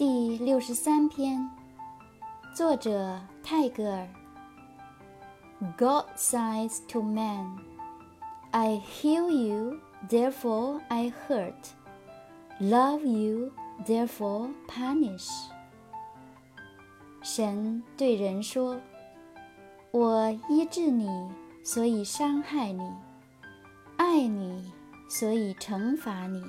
第六十三篇，作者泰戈尔。God says to man, "I heal you, therefore I hurt; love you, therefore punish." 神对人说：“我医治你，所以伤害你；爱你，所以惩罚你。”